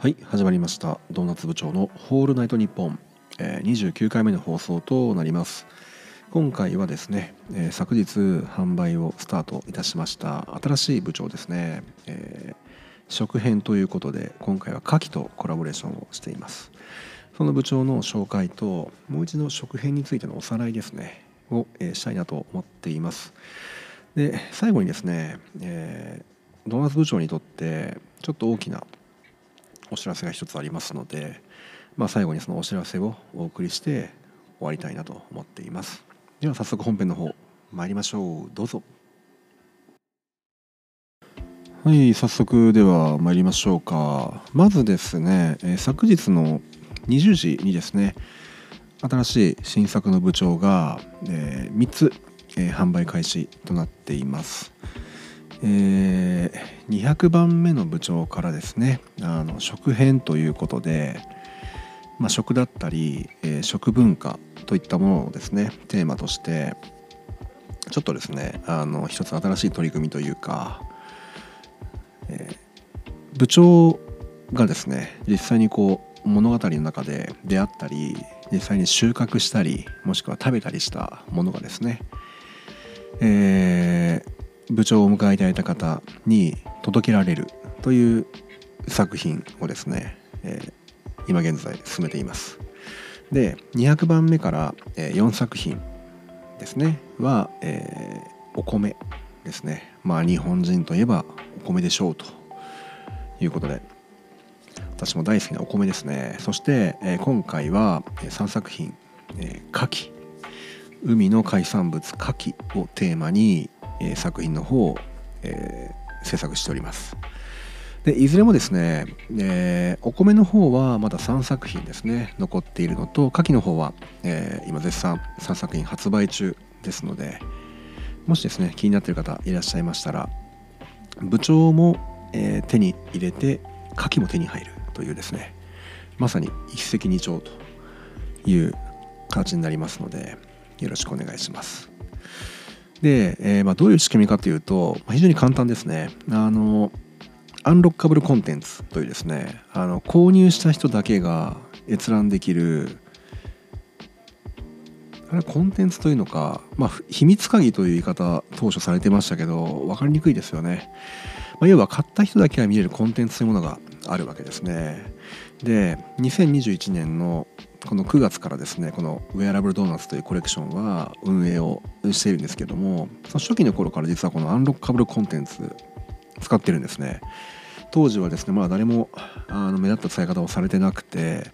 はい始まりました。ドーナツ部長のホールナイトニッポン、え、29回目の放送となります。今回はですね、え、昨日販売をスタートいたしました。新しい部長ですね、えー、食編ということで今回は牡蠣とコラボレーションをしています。その部長の紹介ともう一度食編についてのおさらいですね。を、え、したいなと思っています。で最後にですね、えー、ドーナツ部長にとってちょっと大きなお知らせが一つありますので、まあ、最後にそのお知らせをお送りして終わりたいなと思っています。では早速本編の方参りましょう。どうぞ。はい早速では参りましょうか。まずですね、え、昨日の20時にですね新しい新作の部長が、えー、3つ、えー、販売開始となっています。えー、200番目の部長からですねあの食編ということで、まあ、食だったり、えー、食文化といったものをですねテーマとしてちょっとですねあの一つ新しい取り組みというか、えー、部長がですね実際にこう物語の中で出会ったり実際に収穫したりもしくは食べたりしたものがですね、えー、部長を迎えていただいた方に届けられるという作品をですね、えー、今現在進めています。で200番目から、えー、4作品ですねは、えー、お米ですね。まあ日本人といえばお米でしょうということで私も大好きなお米ですね。そして、えー、今回は3作品、えー、牡蠣。海の海産物牡蠣をテーマに、え、作品の方を、え、制作しておりますでいずれもですね、え、お米の方はまだ3作品ですね残っているのと牡蠣の方は、え、今絶賛3作品発売中ですのでもしですね気になっている方いらっしゃいましたら部長も、え、手に入れて牡蠣も手に入るというですねまさに一石二鳥という形になりますのでよろしくお願いします。で、えー、まあ、どういう仕組みかというと、まあ、非常に簡単ですね。あのアンロッカブルコンテンツというですねあの購入した人だけが閲覧できるあれコンテンツというのか、まあ、秘密鍵という言い方当初されてましたけど分かりにくいですよね。まあ、要は買った人だけが見れるコンテンツというものがあるわけですね。で2021年のこの9月からですねこのウェアラブルドーナツというコレクションは運営をしているんですけどもその初期の頃から実はこのアンロッカブルコンテンツ使ってるんですね当時はですねまだ誰もあの目立った使い方をされてなくて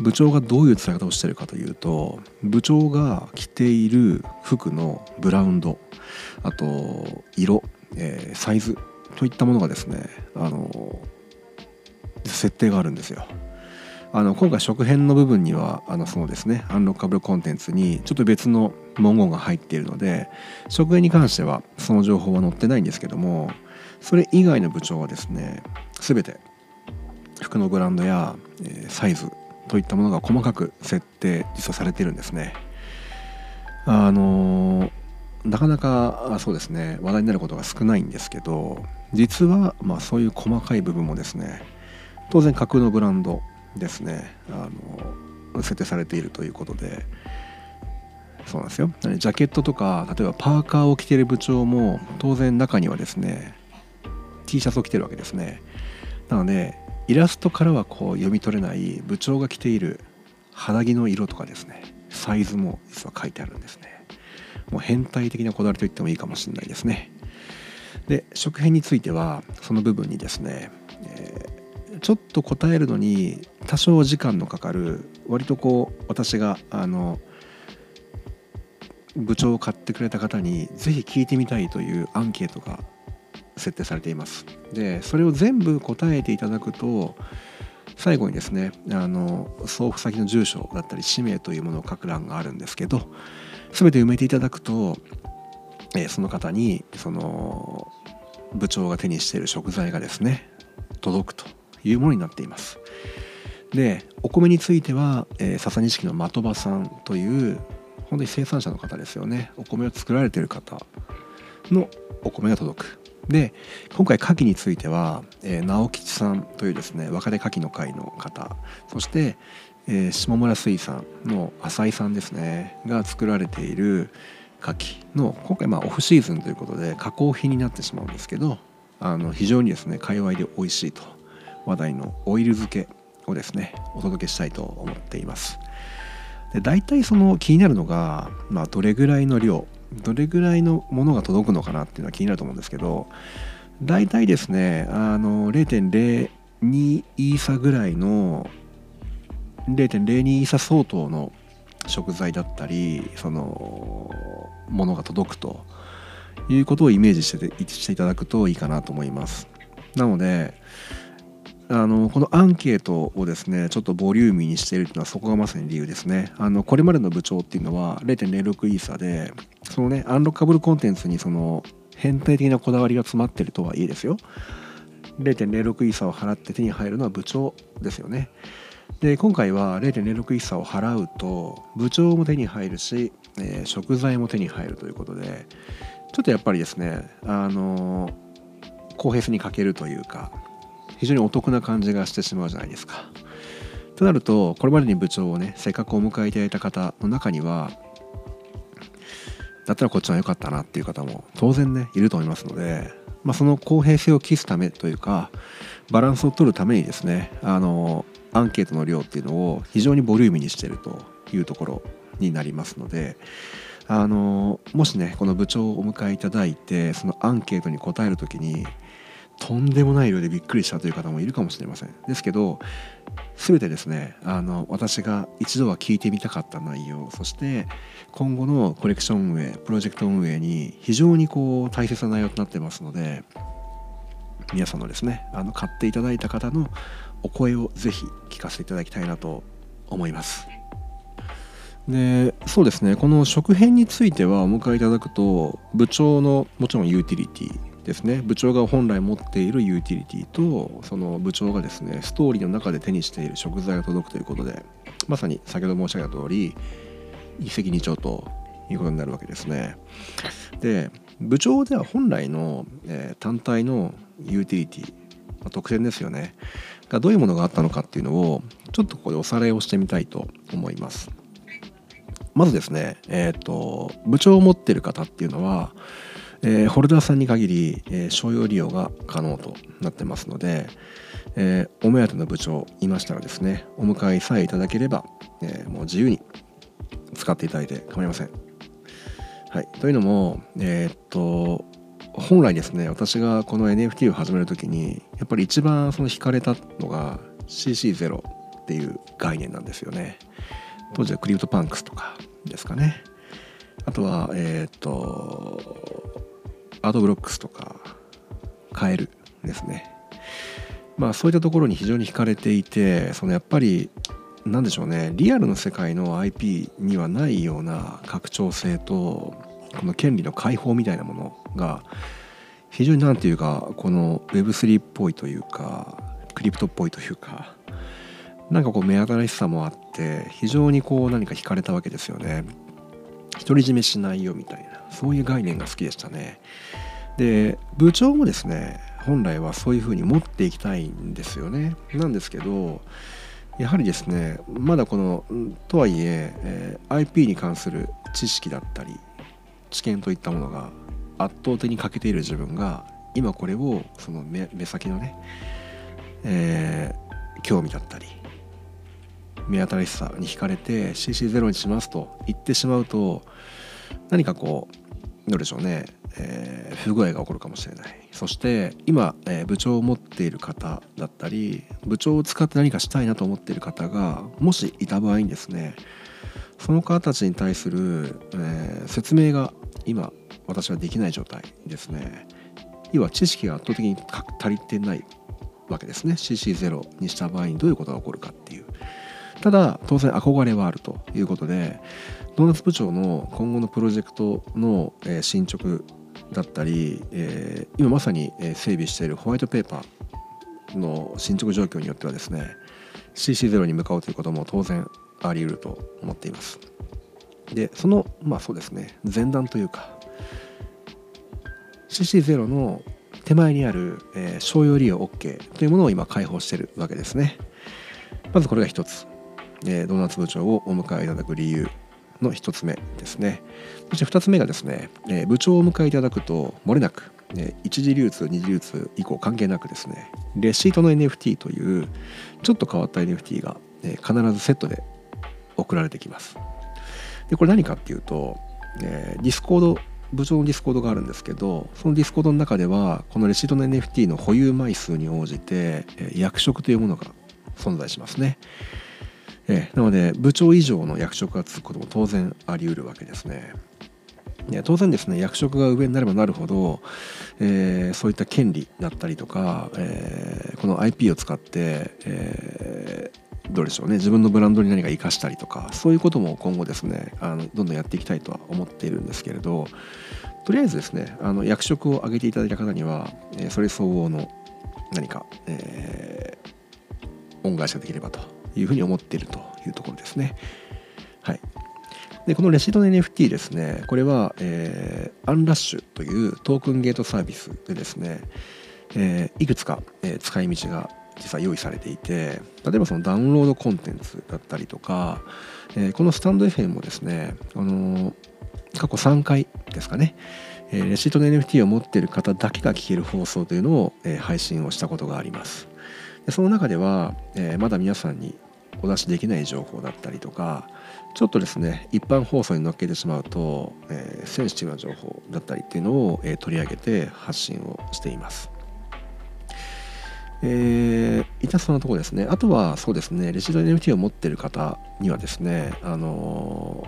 部長がどういう使い方をしてるかというと部長が着ている服のブラウンドあと色、えー、サイズといったものがですねあの設定があるんですよ。あの今回食編の部分にはあのそのですねアンロッカブルコンテンツにちょっと別の文言が入っているので食編に関してはその情報は載ってないんですけどもそれ以外の部長はですね全て服のブランドや、えサイズといったものが細かく設定実はされているんですね。あのなかなかそうですね話題になることが少ないんですけど実はまあそういう細かい部分もですね当然架空のブランドですね。あの設定されているということで。そうなんですよ。ジャケットとか例えばパーカーを着ている部長も当然中にはですね T シャツを着てるわけですね。なのでイラストからはこう読み取れない部長が着ている肌着の色とかですねサイズも実は書いてあるんですね。もう変態的なこだわりと言ってもいいかもしれないですね。で食品についてはその部分にですね、えー、ちょっと答えるのに多少時間のかかる割とこう私があの部長を買ってくれた方にぜひ聞いてみたいというアンケートが設定されています。でそれを全部答えていただくと最後にですねあの送付先の住所だったり氏名というものを書く欄があるんですけど全て埋めていただくと、えその方にその部長が手にしている食材がですね届くというものになっています。でお米については、えー、笹錦の的場さんという本当に生産者の方ですよね。お米を作られてる方のお米が届く。で今回牡蠣については、えー、直吉さんというですね若手牡蠣の会の方。そして、えー、下村水産の浅井さんですねが作られている牡蠣の今回まあオフシーズンということで加工品になってしまうんですけどあの非常にですね界隈で美味しいと話題のオイル漬けをですねお届けしたいと思っています。で大体その気になるのが、まあ、どれぐらいの量どれぐらいのものが届くのかなっていうのは気になると思うんですけど大体ですねあの0.02イーサぐらいの0.02イーサ相当の食材だったりそのものが届くということをイメージしてしていただくといいかなと思います。なのであのこのアンケートをですねちょっとボリューミーにしているというのはそこがまさに理由ですね。あのこれまでの部長っていうのは0.06イーサーでそのねアンロッカブルコンテンツにその変態的なこだわりが詰まってるとはいいですよ。0.06イーサーを払って手に入るのは部長ですよね。で今回は0.06イーサーを払うと部長も手に入るし、えー、食材も手に入るということでちょっとやっぱりですねあの公平性に欠けるというか非常にお得な感じがしてしまうじゃないですか。となるとこれまでに部長をねせっかくお迎えいただいた方の中にはだったらこっちは良かったなっていう方も当然ねいると思いますので、まあ、その公平性を期すためというかバランスを取るためにですねあのアンケートの量っていうのを非常にボリューミーにしてるというところになりますのであのもしねこの部長をお迎えいただいてそのアンケートに答える時にとんでもない量でびっくりしたという方もいるかもしれません。ですけど全てですねあの私が一度は聞いてみたかった内容そして今後のコレクション運営プロジェクト運営に非常にこう大切な内容となってますので皆さんのですねあの買っていただいた方のお声をぜひ聞かせていただきたいなと思います。でそうですねこの食編についてはお迎えいただくと部長のもちろんユーティリティですね。部長が本来持っているユーティリティとその部長がですねストーリーの中で手にしている食材が届くということでまさに先ほど申し上げた通り一石二鳥ということになるわけですね。で部長では本来の、えー、単体のユーティリティ、まあ、特典ですよね。がどういうものがあったのかっていうのをちょっとここでおさらいをしてみたいと思います。まずですねえっ、ー、と部長を持ってる方っていうのはえー、ホルダーさんに限り、えー、商用利用が可能となってますので、えー、お目当ての部長いましたらですねお迎えさえいただければ、えもう自由に使っていただいて構いません。はい、というのも、えっと本来ですね私がこの NFT を始める時にやっぱり一番その惹かれたのが CC0 っていう概念なんですよね。当時は CryptoPunks とかですかね。あとはえっ、とアートブロックスとかカエルですね。まあそういったところに非常に惹かれていてそのやっぱり何でしょうね。リアルの世界の IP にはないような拡張性とこの権利の解放みたいなものが非常に何て言うかこの Web3 っぽいというかクリプトっぽいというかなんかこう目新しさもあって非常にこう何か惹かれたわけですよね。独り占めしないよみたいなそういう概念が好きでしたね。で部長もですね本来はそういうふうに持っていきたいんですよね。なんですけどやはりですねまだこのとはいええー、IP に関する知識だったり知見といったものが圧倒的に欠けている自分が今これをその目先のね、えー、興味だったり目新しさに惹かれて CC0 にしますと言ってしまうと何かこうどうでしょうね、えー、不具合が起こるかもしれない。そして今、えー、部長を持っている方だったり部長を使って何かしたいなと思っている方がもしいた場合にですねその方たちに対する、えー、説明が今私はできない状態ですね。要は知識が圧倒的に足りてないわけですね。CC0 にした場合にどういうことが起こるかっていう。ただ当然憧れはあるということでドーナツ部長の今後のプロジェクトの、進捗だったり、今まさに整備しているホワイトペーパーの進捗状況によってはですね CC0 に向かうということも当然あり得ると思っています。でそのまあそうですね前段というか CC0 の手前にある、商用利用 OK というものを今開放しているわけですね。まずこれが一つ、えー、ドーナツ部長をお迎えいただく理由。の一つ目ですね。そして二つ目がですね、え、部長をお迎えいただくと漏れなく、え一次流通二次流通以降関係なくですねレシートの NFT というちょっと変わった NFT が、え必ずセットで送られてきます。でこれ何かっていうと、え、 Discord 部長の Discord があるんですけどその Discord の中ではこのレシートの NFT の保有枚数に応じて、役職というものが存在しますね、えー、なので部長以上の役職がつくことも当然あり得るわけですね。当然ですね役職が上になればなるほど、えー、そういった権利だったりとか、えー、この IP を使って、えー、どうでしょうね自分のブランドに何か生かしたりとかそういうことも今後ですねあのどんどんやっていきたいとは思っているんですけれどとりあえずですねあの役職を挙げていただいた方には、えー、それ相応の何か、えー、恩返しができればというふうに思っているというところですね。はい、でこのレシートの NFT ですね。これは、えー、アンラッシュというトークンゲートサービスでですね、えー、いくつか、えー、使い道が実は用意されていて例えばそのダウンロードコンテンツだったりとか、えー、このスタンド FM もですね、あの、過去3回ですかね、えー、レシートの NFT を持っている方だけが聞ける放送というのを、えー、配信をしたことがあります。でその中では、えー、まだ皆さんにお出しできない情報だったりとかちょっとですね一般放送に乗っけてしまうと、えー、センシティブな情報だったりっていうのを、えー、取り上げて発信をしていますえー、いたそのとこですね。あとはそうですね、レシート NFT を持ってる方にはですね、あの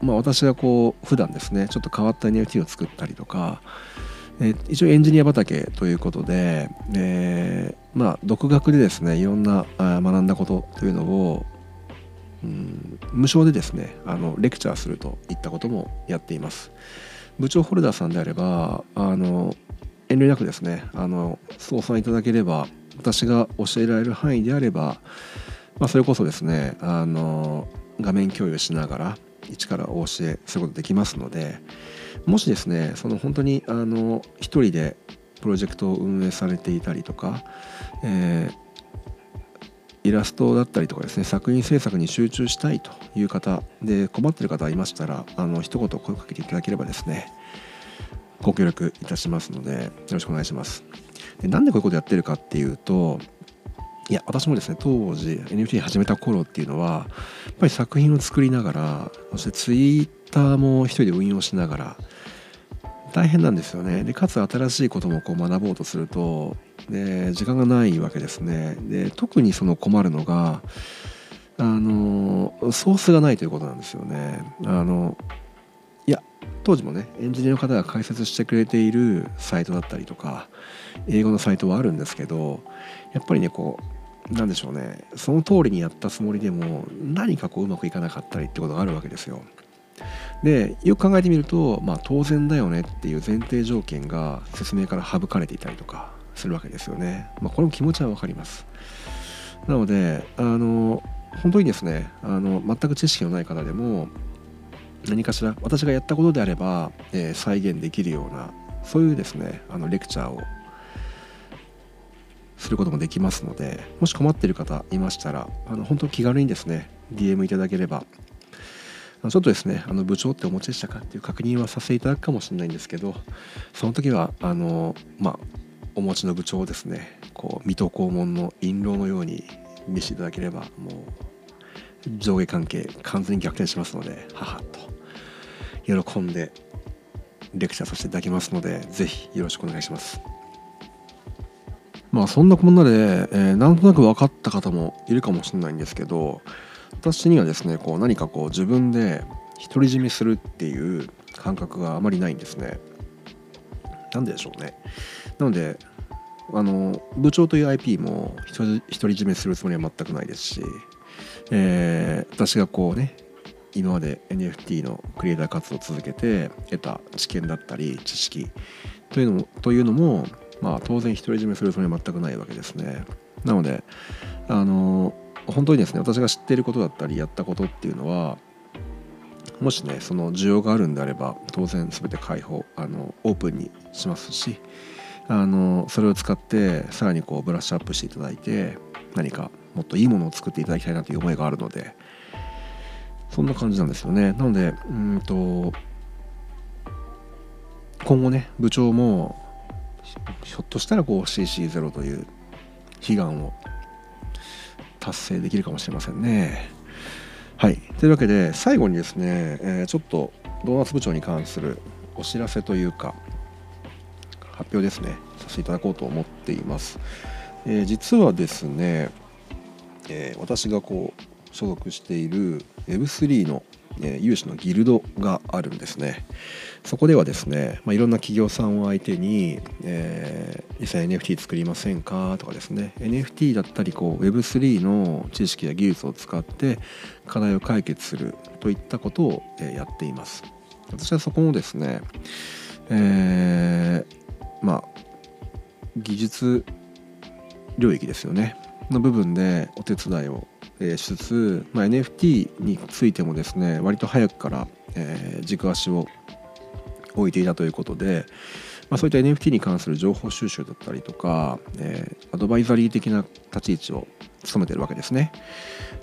ー、まあ、私がこう普段ですね、ちょっと変わった NFT を作ったりとか、えー、一応エンジニア畑ということで、えー、まあ、独学でですね、いろんなあ学んだことというのを、うん、無償でですね、あのレクチャーするといったこともやっています。部長ホルダーさんであれば、あの遠慮なくですね、あの操作いただければ私が教えられる範囲であれば、まあ、それこそですねあの画面共有しながら一からお教えすることできますのでもしですねその本当にあの一人でプロジェクトを運営されていたりとか、えー、イラストだったりとかですね作品制作に集中したいという方で困ってる方がいましたらあの一言声かけていただければですねご協力いたしますのでよろしくお願いします。でなんでこういうことやってるかっていうといや私もですね当時 NFT 始めた頃っていうのはやっぱり作品を作りながらそしてツイッターも一人で運用しながら大変なんですよね。でかつ新しいこともこう学ぼうとするとで時間がないわけですね。で特にその困るのがあのソースがないということなんですよね。あのいや当時もねエンジニアの方が解説してくれているサイトだったりとか英語のサイトはあるんですけどやっぱりねこうなんでしょうね。その通りにやったつもりでも何かこううまくいかなかったりってことがあるわけですよ。でよく考えてみると、まあ、当然だよねっていう前提条件が説明から省かれていたりとかするわけですよね。まあ、これも気持ちは分かります。なのであの本当にですねあの全く知識のない方でも何かしら私がやったことであれば、えー、再現できるようなそういうですねあのレクチャーをすることもできますのでもし困っている方いましたらあの本当気軽にですね DM いただければちょっとですねあの部長ってお持ちでしたかっていう確認はさせていただくかもしれないんですけどその時はあのまあお持ちの部長をですねこう水戸黄門の印籠のように見せていただければもう上下関係完全に逆転しますので母と喜んでレクチャーさせていただきますので是非よろしくお願いします。まあそんなこんなで、えー、なんとなく分かった方もいるかもしれないんですけど私にはですねこう何かこう自分で独り占めするっていう感覚があまりないんですね。なんででしょうね。なのであの部長という IP も独り占めするつもりは全くないですし、えー、私がこうね今まで NFT のクリエイター活動を続けて得た知見だったり知識というのもというのもまあ、当然独り占めするつもりは全くないわけですね。なのであの本当にですね私が知っていることだったりやったことっていうのはもしねその需要があるんであれば当然全て開放あのオープンにしますし、あのそれを使ってさらにこうブラッシュアップしていただいて何かもっといいものを作っていただきたいなという思いがあるのでそんな感じなんですよね。なのでうんと今後ね部長もひょっとしたらこう CC0 という悲願を達成できるかもしれませんね。はい、というわけで最後にですね、えー、ちょっとドーナツ部長に関するお知らせというか発表ですねさせていただこうと思っています。えー、実はですね、えー、私がこう所属している Web3 のえ有志のギルドがあるんですね。そこではですね、まあ、いろんな企業さんを相手に、えー、実際 NFT 作りませんか？とかですね NFT だったりこう Web3 の知識や技術を使って課題を解決するといったことを、え、やっています。私はそこのですね、えー、まあ技術領域ですよねの部分でお手伝いをえしつつ、まあ、NFT についてもですね割と早くから、えー、軸足を置いていたということで、まあ、そういった NFT に関する情報収集だったりとか、えー、アドバイザリー的な立ち位置を務めてるわけですね。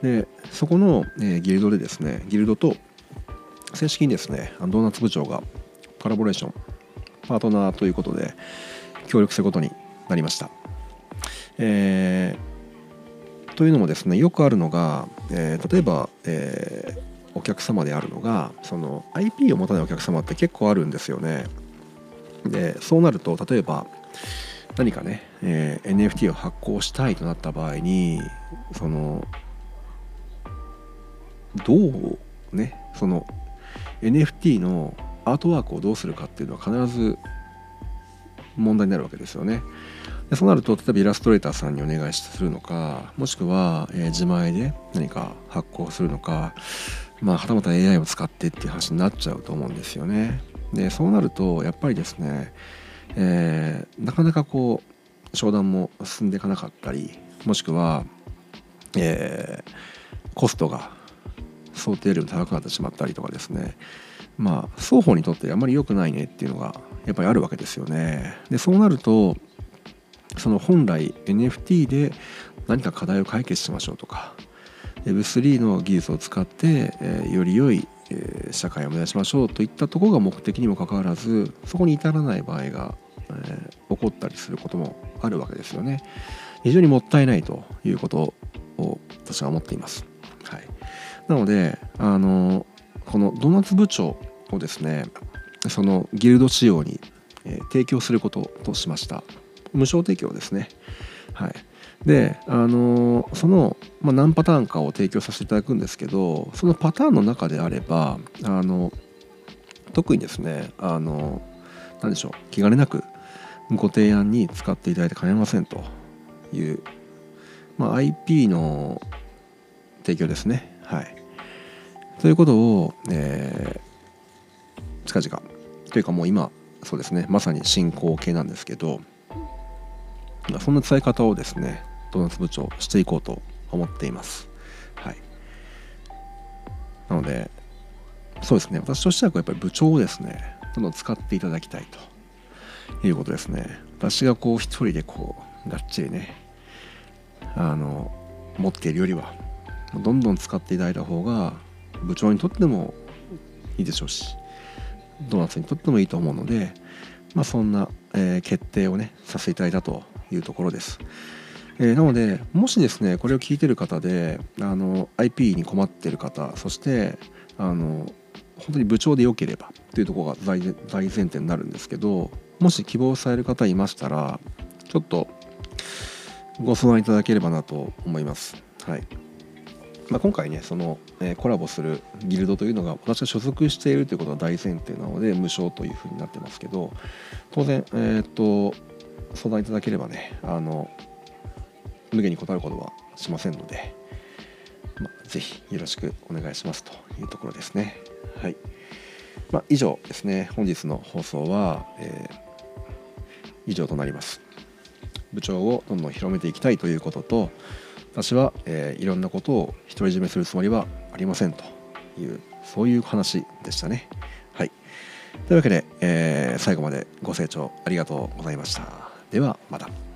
でそこの、えー、ギルドでですねギルドと正式にですねドーナツ部長がコラボレーションパートナーということで協力することになりました、えーというのもですねよくあるのが、えー、例えば、えー、お客様であるのがその IP を持たないお客様って結構あるんですよね。でそうなると例えば何かね、えー、NFT を発行したいとなった場合にそのどうねその NFT のアートワークをどうするかっていうのは必ず問題になるわけですよね。でそうなると例えばイラストレーターさんにお願いするのかもしくは、えー、自前で何か発行するのかまあはたまた AI を使ってっていう話になっちゃうと思うんですよね。でそうなるとやっぱりですね、えー、なかなかこう商談も進んでいかなかったりもしくは、えー、コストが想定よりも高くなってしまったりとかですねまあ双方にとってあまり良くないねっていうのがやっぱりあるわけですよね。でそうなるとその本来 NFT で何か課題を解決しましょうとか Web3 の技術を使って、え、より良い、え、社会を目指しましょうといったところが目的にもかかわらずそこに至らない場合が、え、起こったりすることもあるわけですよね。非常にもったいないということを私は思っています。はい、なのであのこのドーナツ部長をですねそのギルド仕様に、え、提供することとしました。無償提供ですね。はい、であのその、まあ、何パターンかを提供させていただくんですけどそのパターンの中であればあの特にですねあの何でしょう気兼ねなくご提案に使っていただいて構いませんという、まあ、IP の提供ですね。はい、ということを、えー、近々というかもう今そうですねまさに進行形なんですけどそんな伝え方をですねドーナツ部長していこうと思っています。はい、なのでそうですね私としてはやっぱり部長をですねどんどん使っていただきたいということですね。私がこう一人でこうがっちりねあの持っているよりはどんどん使っていただいた方が部長にとってもいいでしょうしドーナツにとってもいいと思うので、まあ、そんな、えー、決定をねさせていただいたというところです。えー、なのでもしですねこれを聞いてる方であの IP に困ってる方そしてあの本当に部長でよければというところが大大前提になるんですけどもし希望される方いましたらちょっとご相談いただければなと思います。はいまあ、今回ねその、えー、コラボするギルドというのが私が所属しているということが大前提なので無償というふうになってますけど当然、えーと相談いただければねあの無限に断ることはしませんので、まあ、ぜひよろしくお願いしますというところですね。はい。まあ、以上ですね、本日の放送は、えー、以上となります。部長をどんどん広めていきたいということと、私は、えー、いろんなことを独り占めするつもりはありませんという、そういう話でしたね。はい。というわけで、えー、最後までご清聴ありがとうございました。ではまた。